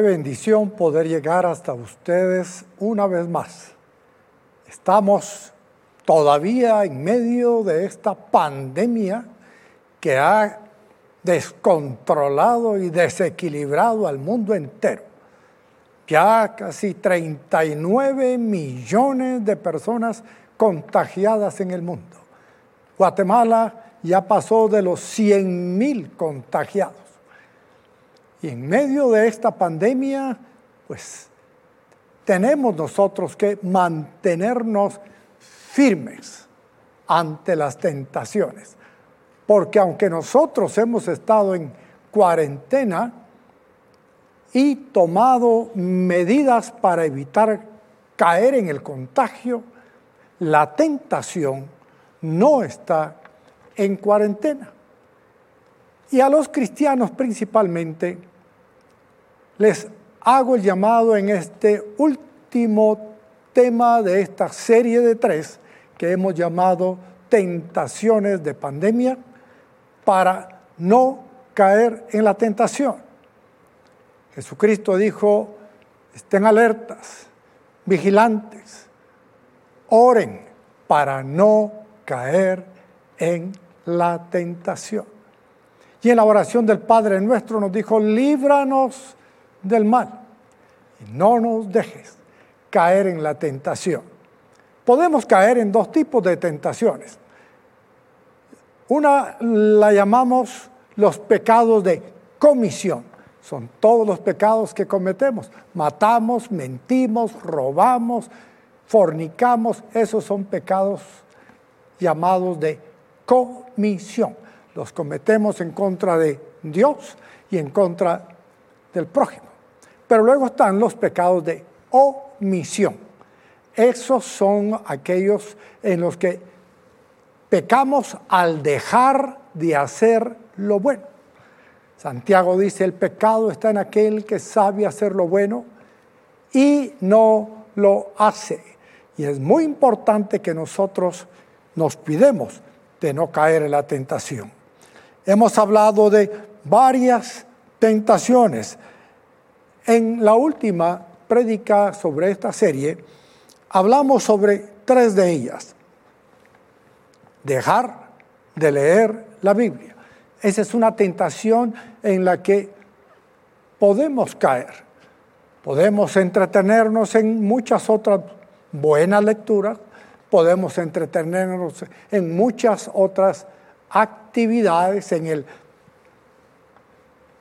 Bendición poder llegar hasta ustedes una vez más. Estamos todavía en medio de esta pandemia que ha descontrolado y desequilibrado al mundo entero. Ya casi 39 millones de personas contagiadas en el mundo. Guatemala ya pasó de los 100 mil contagiados. Y en medio de esta pandemia, pues tenemos nosotros que mantenernos firmes ante las tentaciones. Porque aunque nosotros hemos estado en cuarentena y tomado medidas para evitar caer en el contagio, la tentación no está en cuarentena. Y a los cristianos principalmente les hago el llamado en este último tema de esta serie de tres que hemos llamado tentaciones de pandemia para no caer en la tentación. Jesucristo dijo, estén alertas, vigilantes, oren para no caer en la tentación. Y en la oración del Padre nuestro nos dijo, líbranos del mal y no nos dejes caer en la tentación. Podemos caer en dos tipos de tentaciones. Una la llamamos los pecados de comisión. Son todos los pecados que cometemos. Matamos, mentimos, robamos, fornicamos. Esos son pecados llamados de comisión. Los cometemos en contra de Dios y en contra del prójimo. Pero luego están los pecados de omisión. Esos son aquellos en los que pecamos al dejar de hacer lo bueno. Santiago dice, el pecado está en aquel que sabe hacer lo bueno y no lo hace. Y es muy importante que nosotros nos pidemos de no caer en la tentación. Hemos hablado de varias tentaciones. En la última prédica sobre esta serie, hablamos sobre tres de ellas. Dejar de leer la Biblia. Esa es una tentación en la que podemos caer. Podemos entretenernos en muchas otras buenas lecturas, podemos entretenernos en muchas otras actividades, en el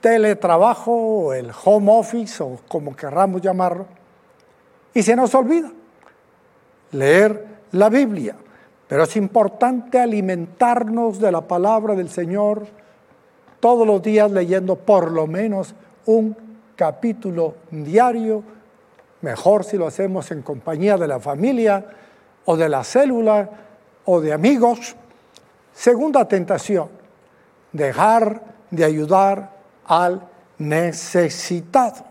teletrabajo o el home office o como querramos llamarlo, y se nos olvida leer la Biblia. Pero es importante alimentarnos de la palabra del Señor todos los días leyendo por lo menos un capítulo diario, mejor si lo hacemos en compañía de la familia, o de la célula o de amigos. Segunda tentación, dejar de ayudar al necesitado.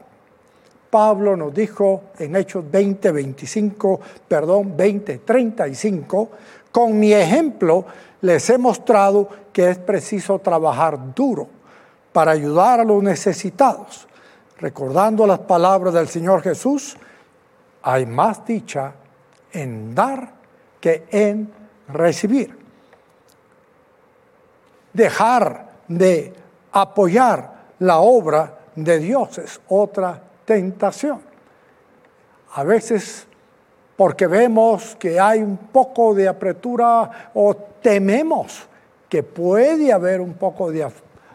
Pablo nos dijo en Hechos 20, 25, perdón, 20, 35, con mi ejemplo les he mostrado que es preciso trabajar duro para ayudar a los necesitados. Recordando las palabras del Señor Jesús, hay más dicha en dar que en recibir. Dejar de apoyar la obra de Dios es otra tentación. A veces porque vemos que hay un poco de apretura o tememos que puede haber un poco de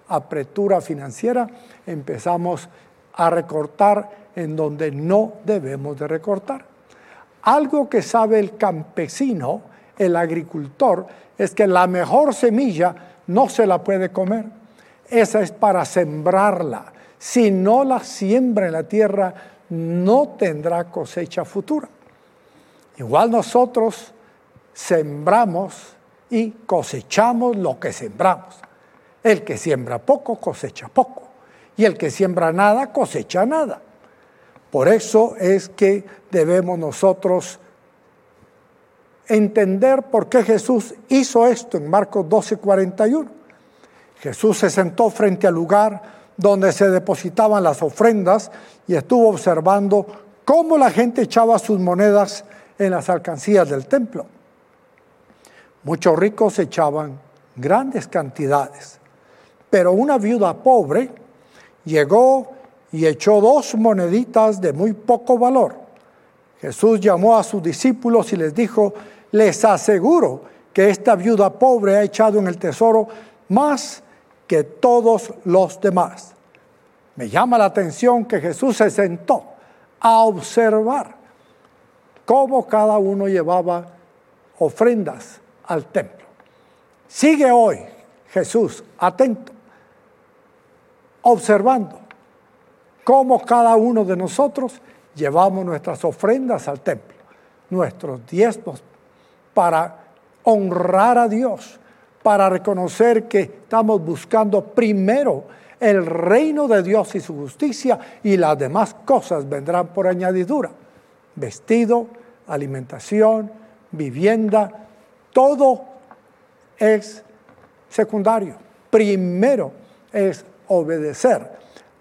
apretura financiera, empezamos a recortar en donde no debemos de recortar. Algo que sabe el campesino, el agricultor, es que la mejor semilla no se la puede comer. Esa es para sembrarla. Si no la siembra en la tierra, no tendrá cosecha futura. Igual nosotros sembramos y cosechamos lo que sembramos. El que siembra poco cosecha poco y el que siembra nada cosecha nada. Por eso es que debemos nosotros entender por qué Jesús hizo esto en Marcos 12, 41. Jesús se sentó frente al lugar donde se depositaban las ofrendas y estuvo observando cómo la gente echaba sus monedas en las alcancías del templo. Muchos ricos echaban grandes cantidades, pero una viuda pobre llegó y echó dos moneditas de muy poco valor. Jesús llamó a sus discípulos y les dijo, les aseguro que esta viuda pobre ha echado en el tesoro más que todos los demás. Me llama la atención que Jesús se sentó a observar cómo cada uno llevaba ofrendas al templo. Sigue hoy Jesús atento, observando cómo cada uno de nosotros llevamos nuestras ofrendas al templo, nuestros diezmos para honrar a Dios, para reconocer que estamos buscando primero el reino de Dios y su justicia y las demás cosas vendrán por añadidura. Vestido, alimentación, vivienda, todo es secundario. Primero es obedecer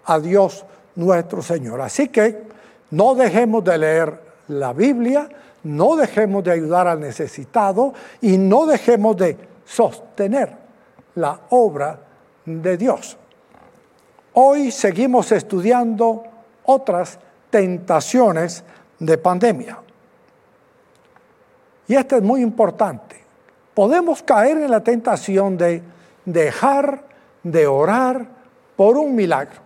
a Dios nuestro Señor. Así que no dejemos de leer la Biblia, no dejemos de ayudar al necesitado y no dejemos de sostener la obra de Dios. Hoy seguimos estudiando otras tentaciones de pandemia. Y esto es muy importante. Podemos caer en la tentación de dejar de orar por un milagro.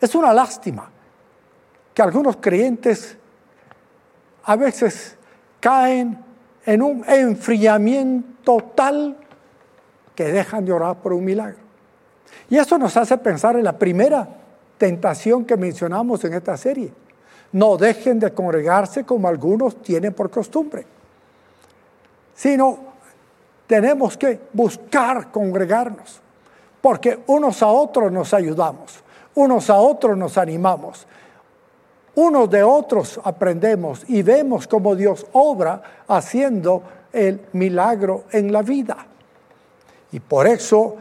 Es una lástima que algunos creyentes a veces caen en un enfriamiento tal que dejan de orar por un milagro. Y eso nos hace pensar en la primera tentación que mencionamos en esta serie. No dejen de congregarse como algunos tienen por costumbre, sino tenemos que buscar congregarnos, porque unos a otros nos ayudamos, unos a otros nos animamos, unos de otros aprendemos y vemos cómo Dios obra haciendo el milagro en la vida. Y por eso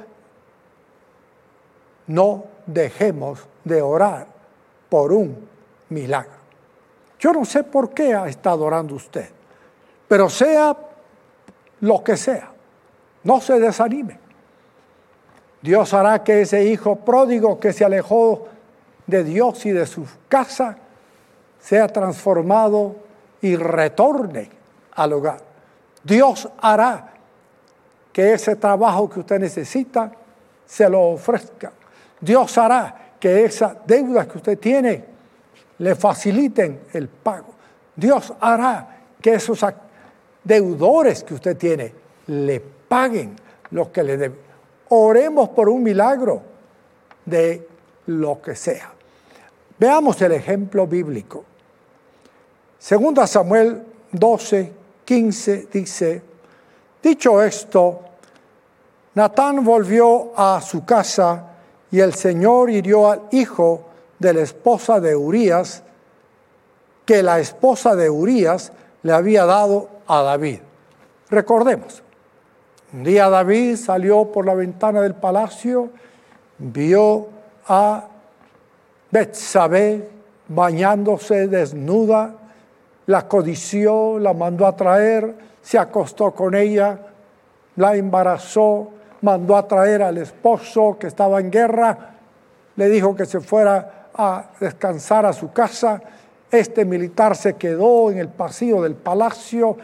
no dejemos de orar por un milagro. Yo no sé por qué ha estado orando usted, pero sea lo que sea, no se desanime. Dios hará que ese hijo pródigo que se alejó de Dios y de su casa sea transformado y retorne al hogar. Dios hará que ese trabajo que usted necesita se lo ofrezca. Dios hará que esa deuda que usted tiene le faciliten el pago. Dios hará que esos deudores que usted tiene le paguen lo que le deben. Oremos por un milagro de lo que sea. Veamos el ejemplo bíblico. Segunda Samuel 12, 15 dice, dicho esto, Natán volvió a su casa y el Señor hirió al hijo de la esposa de Urías, que la esposa de Urías le había dado a David. Recordemos, un día David salió por la ventana del palacio, vio a Betsabé bañándose desnuda, la codició, la mandó a traer, se acostó con ella, la embarazó, mandó a traer al esposo que estaba en guerra, le dijo que se fuera a descansar a su casa. Este militar se quedó en el pasillo del palacio,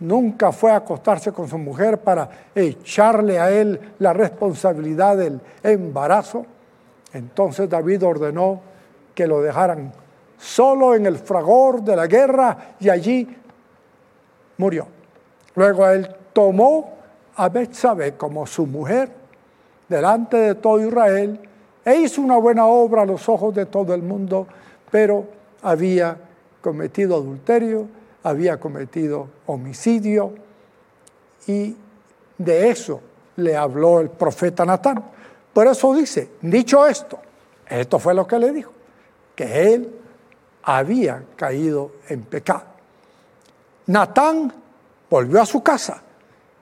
nunca fue a acostarse con su mujer para echarle a él la responsabilidad del embarazo. Entonces David ordenó que lo dejaran solo en el fragor de la guerra y allí murió. Luego él tomó a Betsabé como su mujer delante de todo Israel e hizo una buena obra a los ojos de todo el mundo, pero había cometido adulterio, había cometido homicidio y de eso le habló el profeta Natán. Por eso dice, dicho esto, esto fue lo que le dijo, que él había caído en pecado. Natán volvió a su casa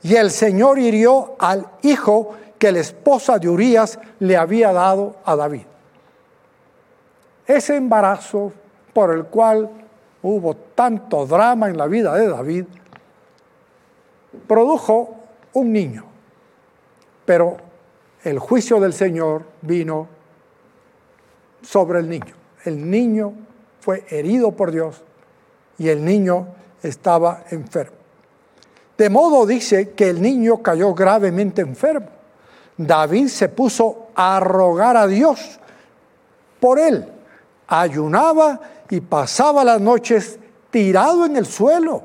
y el Señor hirió al hijo que la esposa de Urías le había dado a David. Ese embarazo por el cual hubo tanto drama en la vida de David, produjo un niño, pero el juicio del Señor vino sobre el niño. El niño fue herido por Dios y el niño estaba enfermo. De modo dice que el niño cayó gravemente enfermo. David se puso a rogar a Dios por él. Ayunaba y pasaba las noches tirado en el suelo.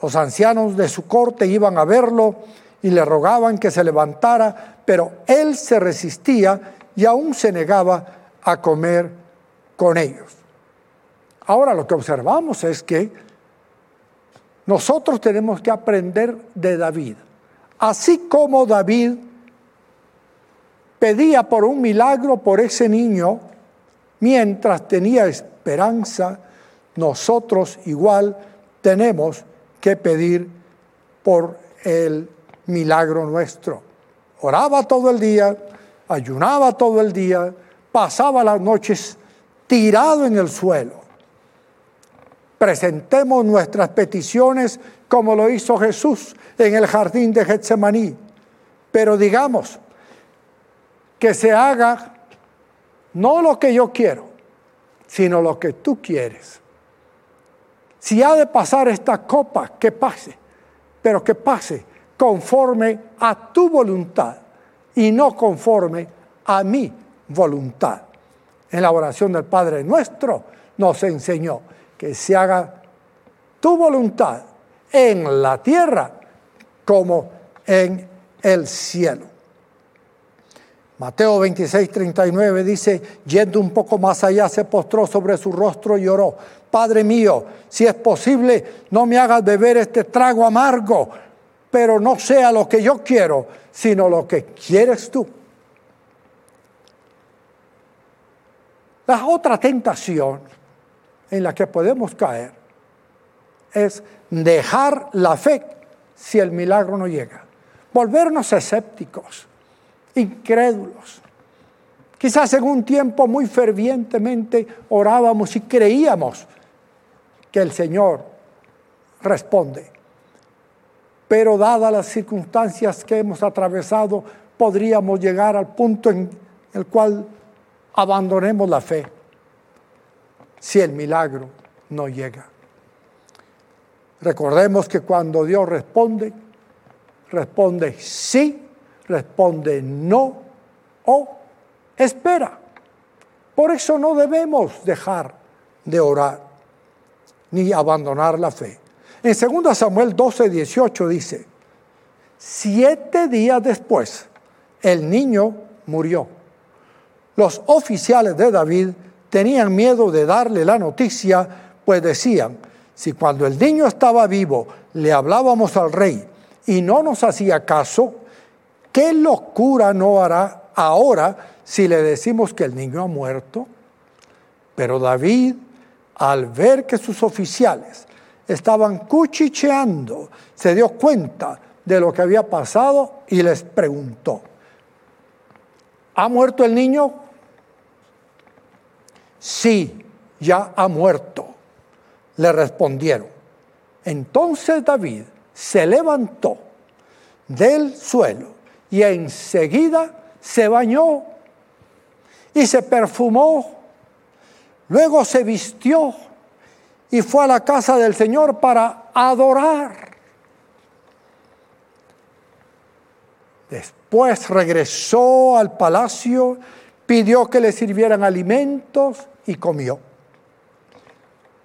Los ancianos de su corte iban a verlo y le rogaban que se levantara, pero él se resistía y aún se negaba a comer con ellos. Ahora lo que observamos es que nosotros tenemos que aprender de David. Así como David pedía por un milagro por ese niño, mientras tenía esperanza, nosotros igual tenemos que pedir por el milagro nuestro. Oraba todo el día, ayunaba todo el día, pasaba las noches tirado en el suelo presentemos nuestras peticiones como lo hizo Jesús en el jardín de Getsemaní. Pero digamos que se haga no lo que yo quiero, sino lo que tú quieres. Si ha de pasar esta copa, que pase, pero que pase conforme a tu voluntad y no conforme a mi voluntad. En la oración del Padre nuestro nos enseñó que se haga tu voluntad en la tierra como en el cielo. Mateo 26, 39 dice, yendo un poco más allá, se postró sobre su rostro y lloró. Padre mío, si es posible, no me hagas beber este trago amargo, pero no sea lo que yo quiero, sino lo que quieres tú. La otra tentación en la que podemos caer es dejar la fe si el milagro no llega. Volvernos escépticos, incrédulos. Quizás en un tiempo muy fervientemente orábamos y creíamos que el Señor responde. Pero dadas las circunstancias que hemos atravesado, podríamos llegar al punto en el cual abandonemos la fe si el milagro no llega. Recordemos que cuando Dios responde, responde sí, responde no o espera. Por eso no debemos dejar de orar ni abandonar la fe. En 2 Samuel 12, 18 dice, siete días después el niño murió. Los oficiales de David tenían miedo de darle la noticia, pues decían, si cuando el niño estaba vivo le hablábamos al rey y no nos hacía caso, ¿qué locura no hará ahora si le decimos que el niño ha muerto? Pero David, al ver que sus oficiales estaban cuchicheando, se dio cuenta de lo que había pasado y les preguntó, ¿ha muerto el niño? Sí, ya ha muerto, le respondieron. Entonces David se levantó del suelo y enseguida se bañó y se perfumó, luego se vistió y fue a la casa del Señor para adorar. Después regresó al palacio, pidió que le sirvieran alimentos y comió.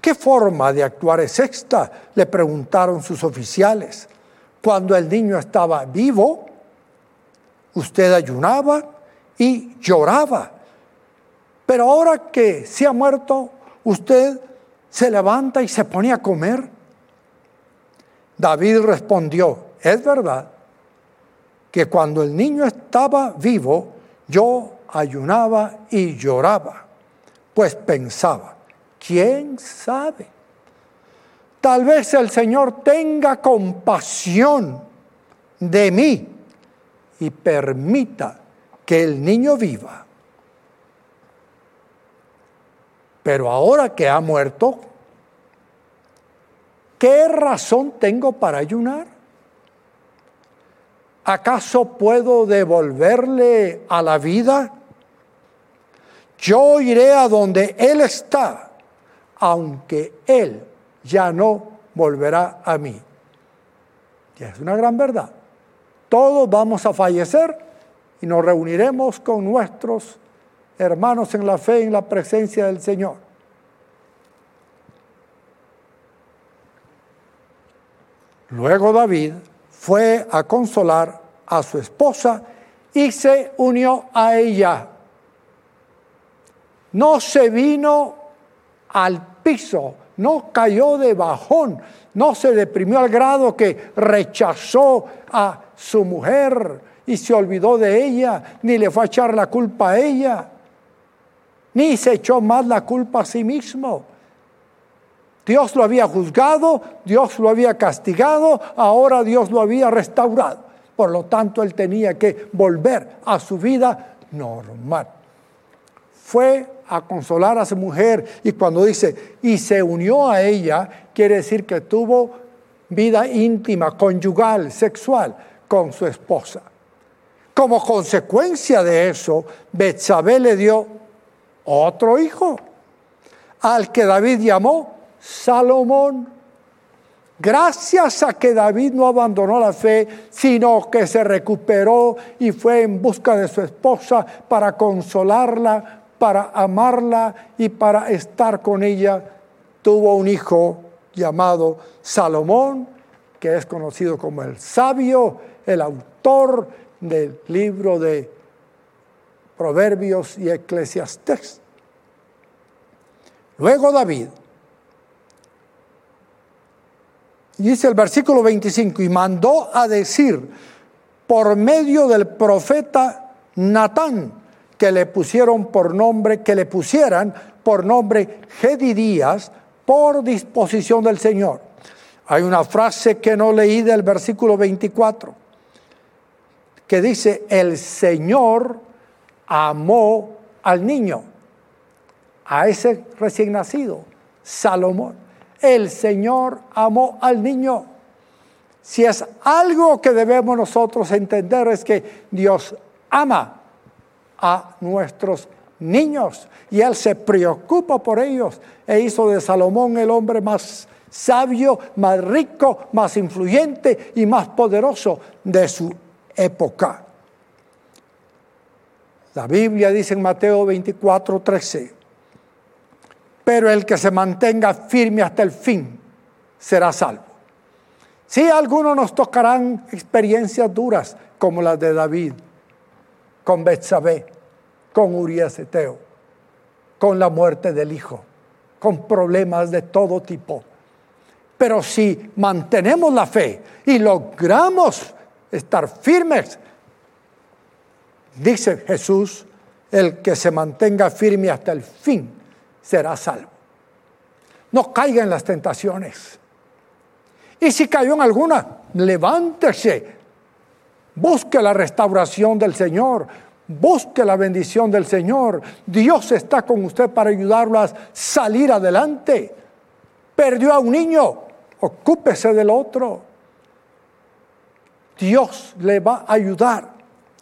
¿Qué forma de actuar es esta? Le preguntaron sus oficiales. Cuando el niño estaba vivo, usted ayunaba y lloraba. Pero ahora que se ha muerto, usted se levanta y se pone a comer. David respondió, es verdad que cuando el niño estaba vivo, yo ayunaba y lloraba pues pensaba, ¿quién sabe? Tal vez el Señor tenga compasión de mí y permita que el niño viva. Pero ahora que ha muerto, ¿qué razón tengo para ayunar? ¿Acaso puedo devolverle a la vida? Yo iré a donde Él está, aunque Él ya no volverá a mí. Y es una gran verdad. Todos vamos a fallecer y nos reuniremos con nuestros hermanos en la fe, en la presencia del Señor. Luego David fue a consolar a su esposa y se unió a ella. No se vino al piso, no cayó de bajón, no se deprimió al grado que rechazó a su mujer y se olvidó de ella, ni le fue a echar la culpa a ella, ni se echó más la culpa a sí mismo. Dios lo había juzgado, Dios lo había castigado, ahora Dios lo había restaurado. Por lo tanto, él tenía que volver a su vida normal. Fue a consolar a su mujer y cuando dice, y se unió a ella, quiere decir que tuvo vida íntima, conyugal, sexual con su esposa. Como consecuencia de eso, Betsabé le dio otro hijo, al que David llamó Salomón. Gracias a que David no abandonó la fe, sino que se recuperó y fue en busca de su esposa para consolarla, para amarla y para estar con ella, tuvo un hijo llamado Salomón, que es conocido como el sabio, el autor del libro de Proverbios y Eclesiastés. Luego David, dice el versículo 25, y mandó a decir por medio del profeta Natán, que le pusieron por nombre, que le pusieran por nombre Gedidías por disposición del Señor. Hay una frase que no leí del versículo 24 que dice, el Señor amó al niño, a ese recién nacido, Salomón. El Señor amó al niño. Si es algo que debemos nosotros entender es que Dios ama a nuestros niños y Él se preocupa por ellos e hizo de Salomón el hombre más sabio, más rico, más influyente y más poderoso de su época. La Biblia dice en Mateo 24, 13, pero el que se mantenga firme hasta el fin será salvo. Sí, a algunos nos tocarán experiencias duras como las de David, con Betsabé, con Urias Eteo, con la muerte del hijo, con problemas de todo tipo. Pero si mantenemos la fe y logramos estar firmes. Dice Jesús, el que se mantenga firme hasta el fin será salvo. No caiga en las tentaciones. Y si cayó en alguna, levántese. Busque la restauración del Señor. Busque la bendición del Señor. Dios está con usted para ayudarlo a salir adelante. Perdió a un niño, ocúpese del otro. Dios le va a ayudar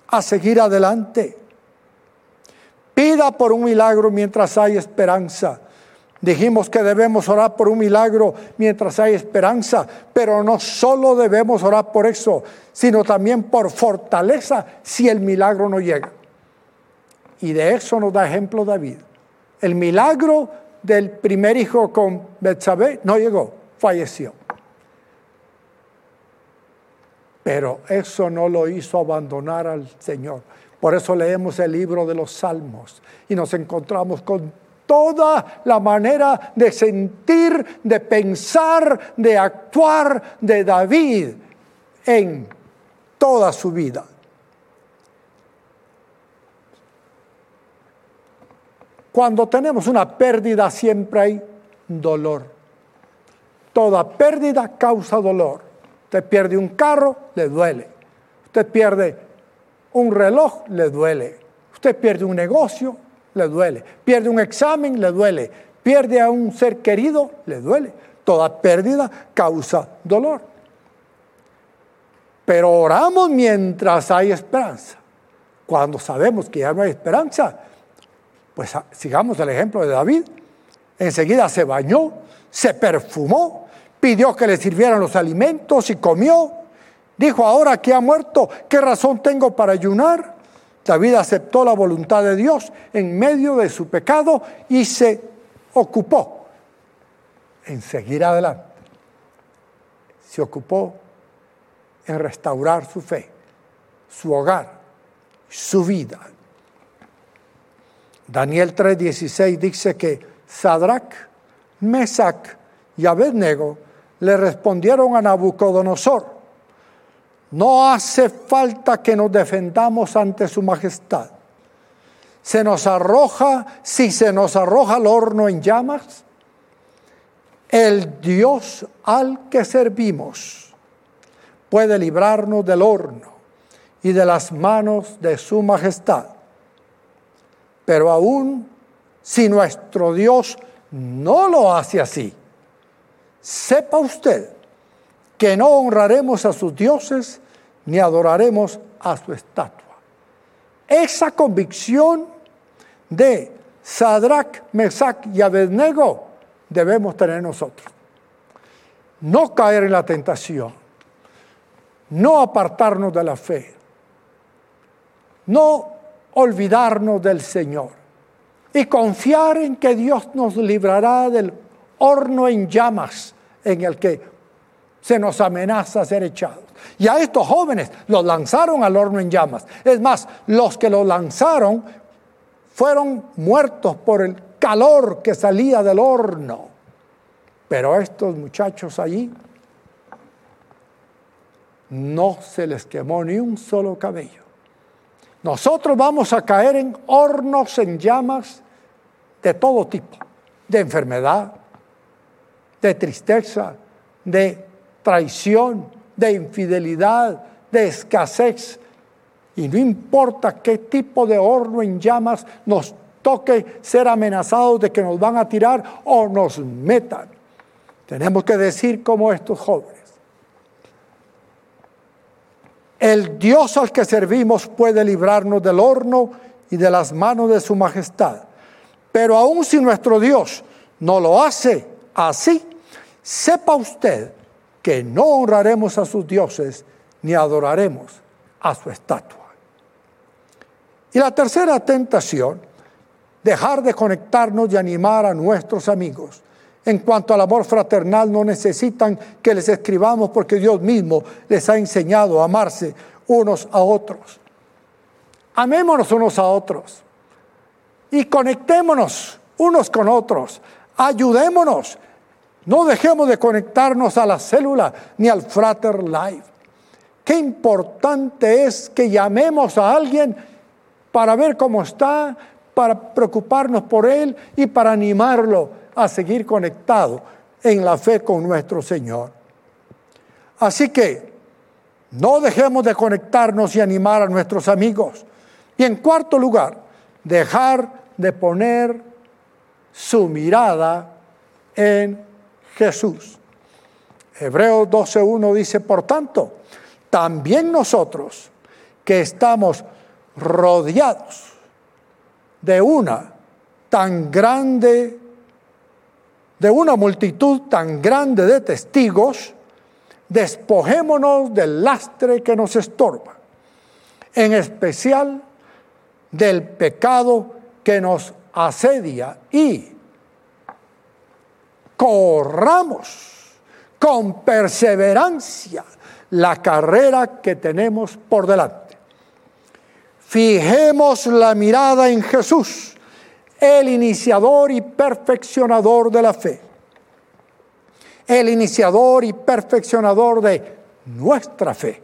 a seguir adelante. Pida por un milagro mientras hay esperanza. Dijimos que debemos orar por un milagro mientras hay esperanza, pero no solo debemos orar por eso, sino también por fortaleza si el milagro no llega. Y de eso nos da ejemplo David. El milagro del primer hijo con Betsabé no llegó, falleció. Pero eso no lo hizo abandonar al Señor. Por eso leemos el libro de los Salmos y nos encontramos con toda la manera de sentir, de pensar, de actuar de David en toda su vida. Cuando tenemos una pérdida siempre hay dolor. Toda pérdida causa dolor. Usted pierde un carro, le duele. Usted pierde un reloj, le duele. Usted pierde un negocio, le duele. Pierde un examen, le duele. Pierde a un ser querido, le duele. Toda pérdida causa dolor. Pero oramos mientras hay esperanza. Cuando sabemos que ya no hay esperanza, pues sigamos el ejemplo de David. Enseguida se bañó, se perfumó, pidió que le sirvieran los alimentos y comió. Dijo, ahora que ha muerto, ¿qué razón tengo para ayunar? David aceptó la voluntad de Dios en medio de su pecado y se ocupó en seguir adelante. Se ocupó en restaurar su fe, su hogar, su vida. Daniel 3:16 dice que Sadrach, Mesach y Abednego le respondieron a Nabucodonosor, no hace falta que nos defendamos ante su majestad. Se nos arroja, si se nos arroja al horno en llamas, el Dios al que servimos puede librarnos del horno y de las manos de su majestad. Pero aún si nuestro Dios no lo hace así, sepa usted que no honraremos a sus dioses ni adoraremos a su estatua. Esa convicción de Sadrach, Mesach y Abednego debemos tener nosotros. No caer en la tentación, no apartarnos de la fe, no olvidarnos del Señor y confiar en que Dios nos librará del horno en llamas en el que se nos amenaza ser echados. Y a estos jóvenes los lanzaron al horno en llamas. Es más, los que los lanzaron fueron muertos por el calor que salía del horno. Pero estos muchachos allí no se les quemó ni un solo cabello. Nosotros vamos a caer en hornos en llamas de todo tipo, de enfermedad, de tristeza, de traición, de infidelidad, de escasez. Y no importa qué tipo de horno en llamas nos toque ser amenazados de que nos van a tirar o nos metan. Tenemos que decir como estos jóvenes. El Dios al que servimos puede librarnos del horno y de las manos de su majestad. Pero aun si nuestro Dios no lo hace así, sepa usted que no honraremos a sus dioses ni adoraremos a su estatua. Y la tercera tentación, dejar de conectarnos y animar a nuestros amigos. En cuanto al amor fraternal, no necesitan que les escribamos porque Dios mismo les ha enseñado a amarse unos a otros. Amémonos unos a otros y conectémonos unos con otros. Ayudémonos no dejemos de conectarnos a la célula ni al Frater Life. Qué importante es que llamemos a alguien para ver cómo está, para preocuparnos por él y para animarlo a seguir conectado en la fe con nuestro Señor. Así que no dejemos de conectarnos y animar a nuestros amigos. Y en cuarto lugar, dejar de poner su mirada en Jesús. Hebreos 12.1 dice, por tanto, también nosotros que estamos rodeados de una tan grande, de una multitud tan grande de testigos, despojémonos del lastre que nos estorba, en especial del pecado que nos asedia y corramos con perseverancia la carrera que tenemos por delante. Fijemos la mirada en Jesús, el iniciador y perfeccionador de la fe, el iniciador y perfeccionador de nuestra fe,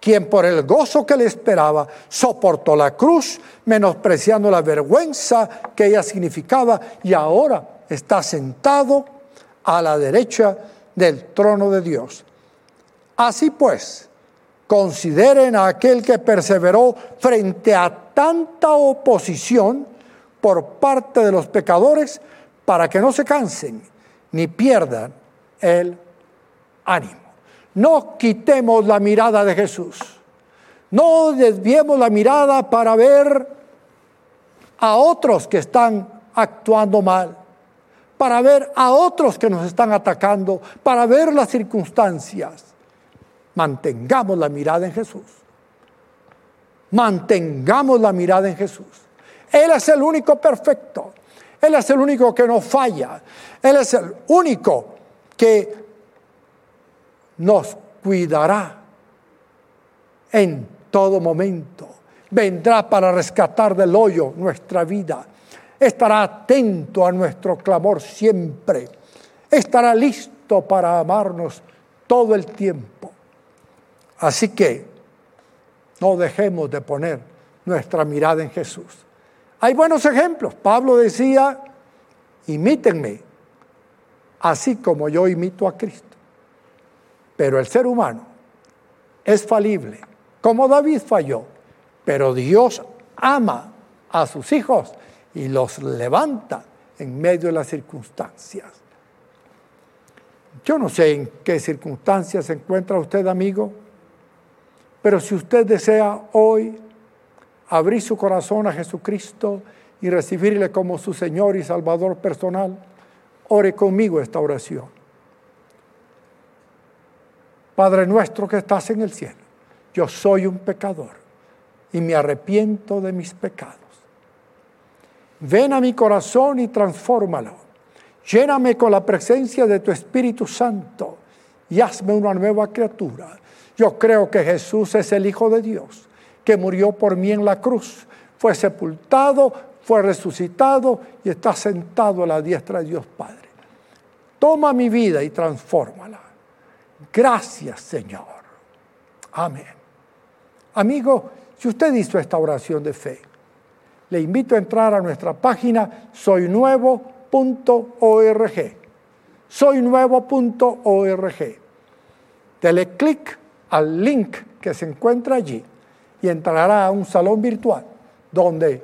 quien por el gozo que le esperaba soportó la cruz, menospreciando la vergüenza que ella significaba y ahora está sentado a la derecha del trono de Dios. Así pues, Consideren a aquel que perseveró frente a tanta oposición por parte de los pecadores para que no se cansen ni pierdan el ánimo. No quitemos la mirada de Jesús. No desviemos la mirada para ver a otros que están actuando mal, para ver a otros que nos están atacando, para ver las circunstancias. Mantengamos la mirada en Jesús. Mantengamos la mirada en Jesús. Él es el único perfecto. Él es el único que no falla. Él es el único que nos cuidará en todo momento. Vendrá para rescatar del hoyo nuestra vida. Estará atento a nuestro clamor siempre. Estará listo para amarnos todo el tiempo. Así que no dejemos de poner nuestra mirada en Jesús. Hay buenos ejemplos. Pablo decía, imítenme, así como yo imito a Cristo. Pero el ser humano es falible, como David falló, pero Dios ama a sus hijos y los levanta en medio de las circunstancias. Yo no sé en qué circunstancias se encuentra usted, amigo, pero si usted desea hoy abrir su corazón a Jesucristo y recibirle como su Señor y Salvador personal, ore conmigo esta oración. Padre nuestro que estás en el cielo, yo soy un pecador y me arrepiento de mis pecados. Ven a mi corazón y transfórmalo. Lléname con la presencia de tu Espíritu Santo y hazme una nueva criatura. Yo creo que Jesús es el Hijo de Dios, que murió por mí en la cruz, fue sepultado, fue resucitado y está sentado a la diestra de Dios Padre. Toma mi vida y transfórmala. Gracias, Señor. Amén. Amigo, si usted hizo esta oración de fe, le invito a entrar a nuestra página soynuevo.org. Soynuevo.org. Dele clic al link que se encuentra allí y entrará a un salón virtual donde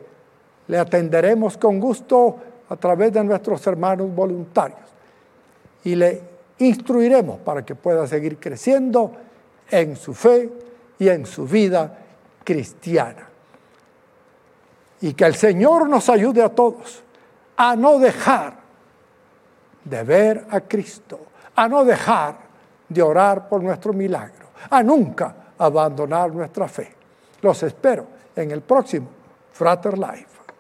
le atenderemos con gusto a través de nuestros hermanos voluntarios y le instruiremos para que pueda seguir creciendo en su fe y en su vida cristiana. Y que el Señor nos ayude a todos a no dejar de ver a Cristo, a no dejar de orar por nuestro milagro, a nunca abandonar nuestra fe. Los espero en el próximo Frater Life.